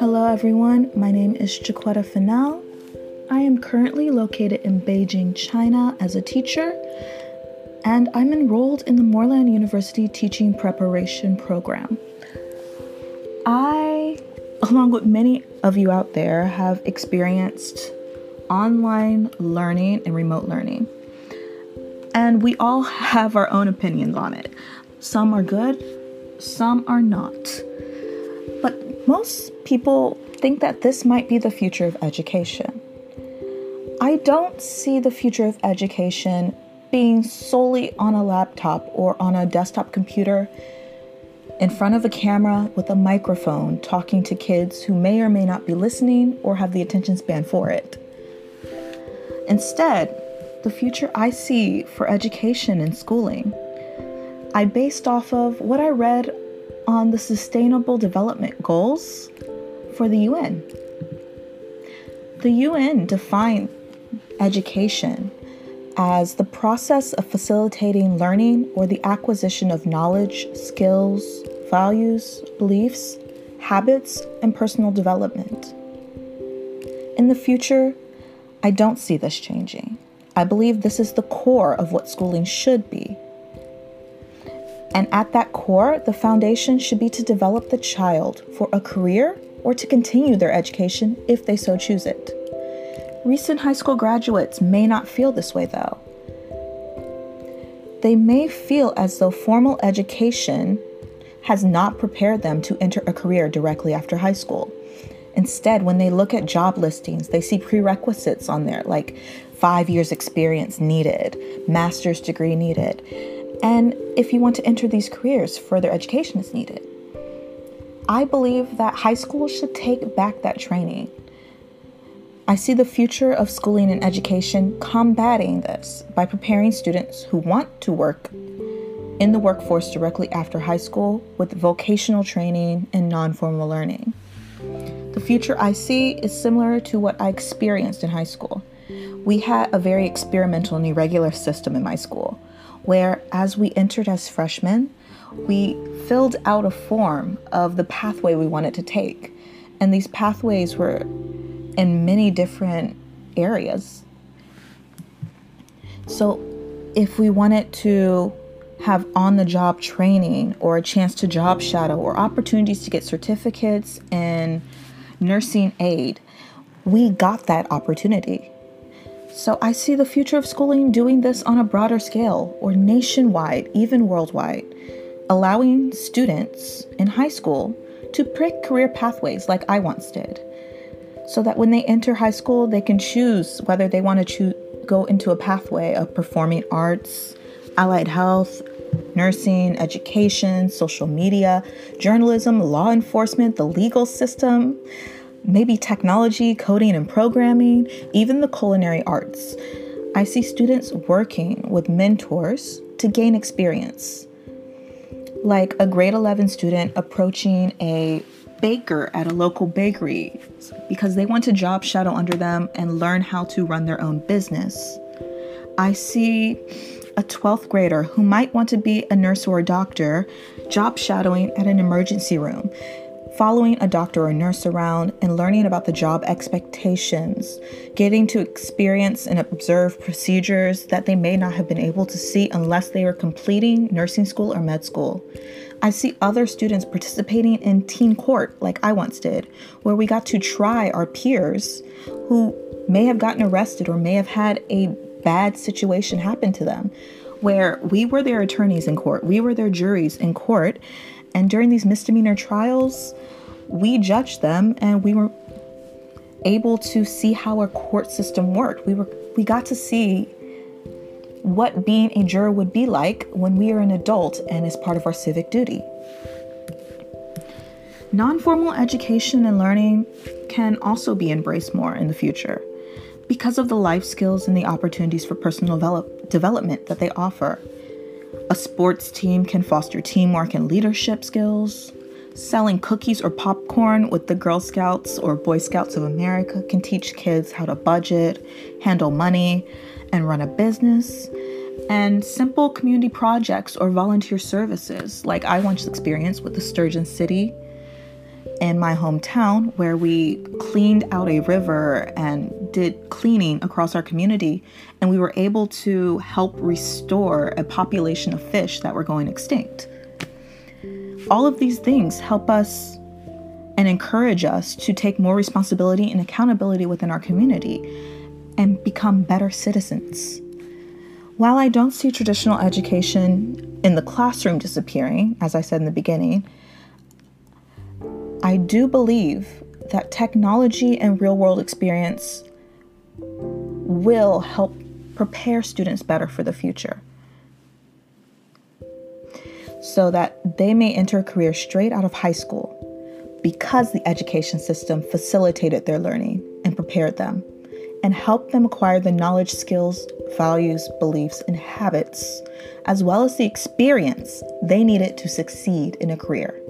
Hello, everyone. My name is Chiquetta Fennell. I am currently located in Beijing, China, as a teacher, and I'm enrolled in the Moreland University Teaching Preparation Program. I, along with many of you out there, have experienced online learning and remote learning. And we all have our own opinions on it. Some are good, some are not. But most people think that this might be the future of education. I don't see the future of education being solely on a laptop or on a desktop computer in front of a camera with a microphone talking to kids who may or may not be listening or have the attention span for it. Instead, the future I see for education and schooling, I based off of what I read on the Sustainable Development Goals for the UN. The UN defined education as the process of facilitating learning or the acquisition of knowledge, skills, values, beliefs, habits, and personal development. In the future, I don't see this changing. I believe this is the core of what schooling should be. And at that core, the foundation should be to develop the child for a career or to continue their education if they so choose it. Recent high school graduates may not feel this way though. They may feel as though formal education has not prepared them to enter a career directly after high school. Instead, when they look at job listings, they see prerequisites on there like five years experience needed, master's degree needed. And if you want to enter these careers, further education is needed. I believe that high school should take back that training. I see the future of schooling and education combating this by preparing students who want to work in the workforce directly after high school with vocational training and non formal learning. The future I see is similar to what I experienced in high school. We had a very experimental and irregular system in my school, where as we entered as freshmen, we filled out a form of the pathway we wanted to take. And these pathways were in many different areas. So, if we wanted to have on the job training or a chance to job shadow or opportunities to get certificates in nursing aid, we got that opportunity. So I see the future of schooling doing this on a broader scale or nationwide, even worldwide, allowing students in high school to pick career pathways like I once did. So that when they enter high school, they can choose whether they want to go into a pathway of performing arts, allied health, nursing, education, social media, journalism, law enforcement, the legal system, maybe technology, coding and programming, even the culinary arts. I see students working with mentors to gain experience. Like a grade 11 student approaching a baker at a local bakery because they want to job shadow under them and learn how to run their own business. I see a 12th grader who might want to be a nurse or a doctor job shadowing at an emergency room, following a doctor or nurse around and learning about the job expectations, getting to experience and observe procedures that they may not have been able to see unless they were completing nursing school or med school. I see other students participating in teen court like I once did, where we got to try our peers who may have gotten arrested or may have had a bad situation happen to them where we were their attorneys in court, we were their juries in court, and during these misdemeanor trials, we judged them and we were able to see how our court system worked. We were we got to see what being a juror would be like when we are an adult and is part of our civic duty. Non formal education and learning can also be embraced more in the future because of the life skills and the opportunities for personal develop- development that they offer. A sports team can foster teamwork and leadership skills. Selling cookies or popcorn with the Girl Scouts or Boy Scouts of America can teach kids how to budget, handle money, and run a business. And simple community projects or volunteer services, like I once experienced with the Sturgeon City, in my hometown where we cleaned out a river and did cleaning across our community and we were able to help restore a population of fish that were going extinct. All of these things help us and encourage us to take more responsibility and accountability within our community and become better citizens. While I don't see traditional education in the classroom disappearing, as I said in the beginning, I do believe that technology and real world experience will help prepare students better for the future so that they may enter a career straight out of high school because the education system facilitated their learning and prepared them and helped them acquire the knowledge, skills, values, beliefs, and habits, as well as the experience they needed to succeed in a career.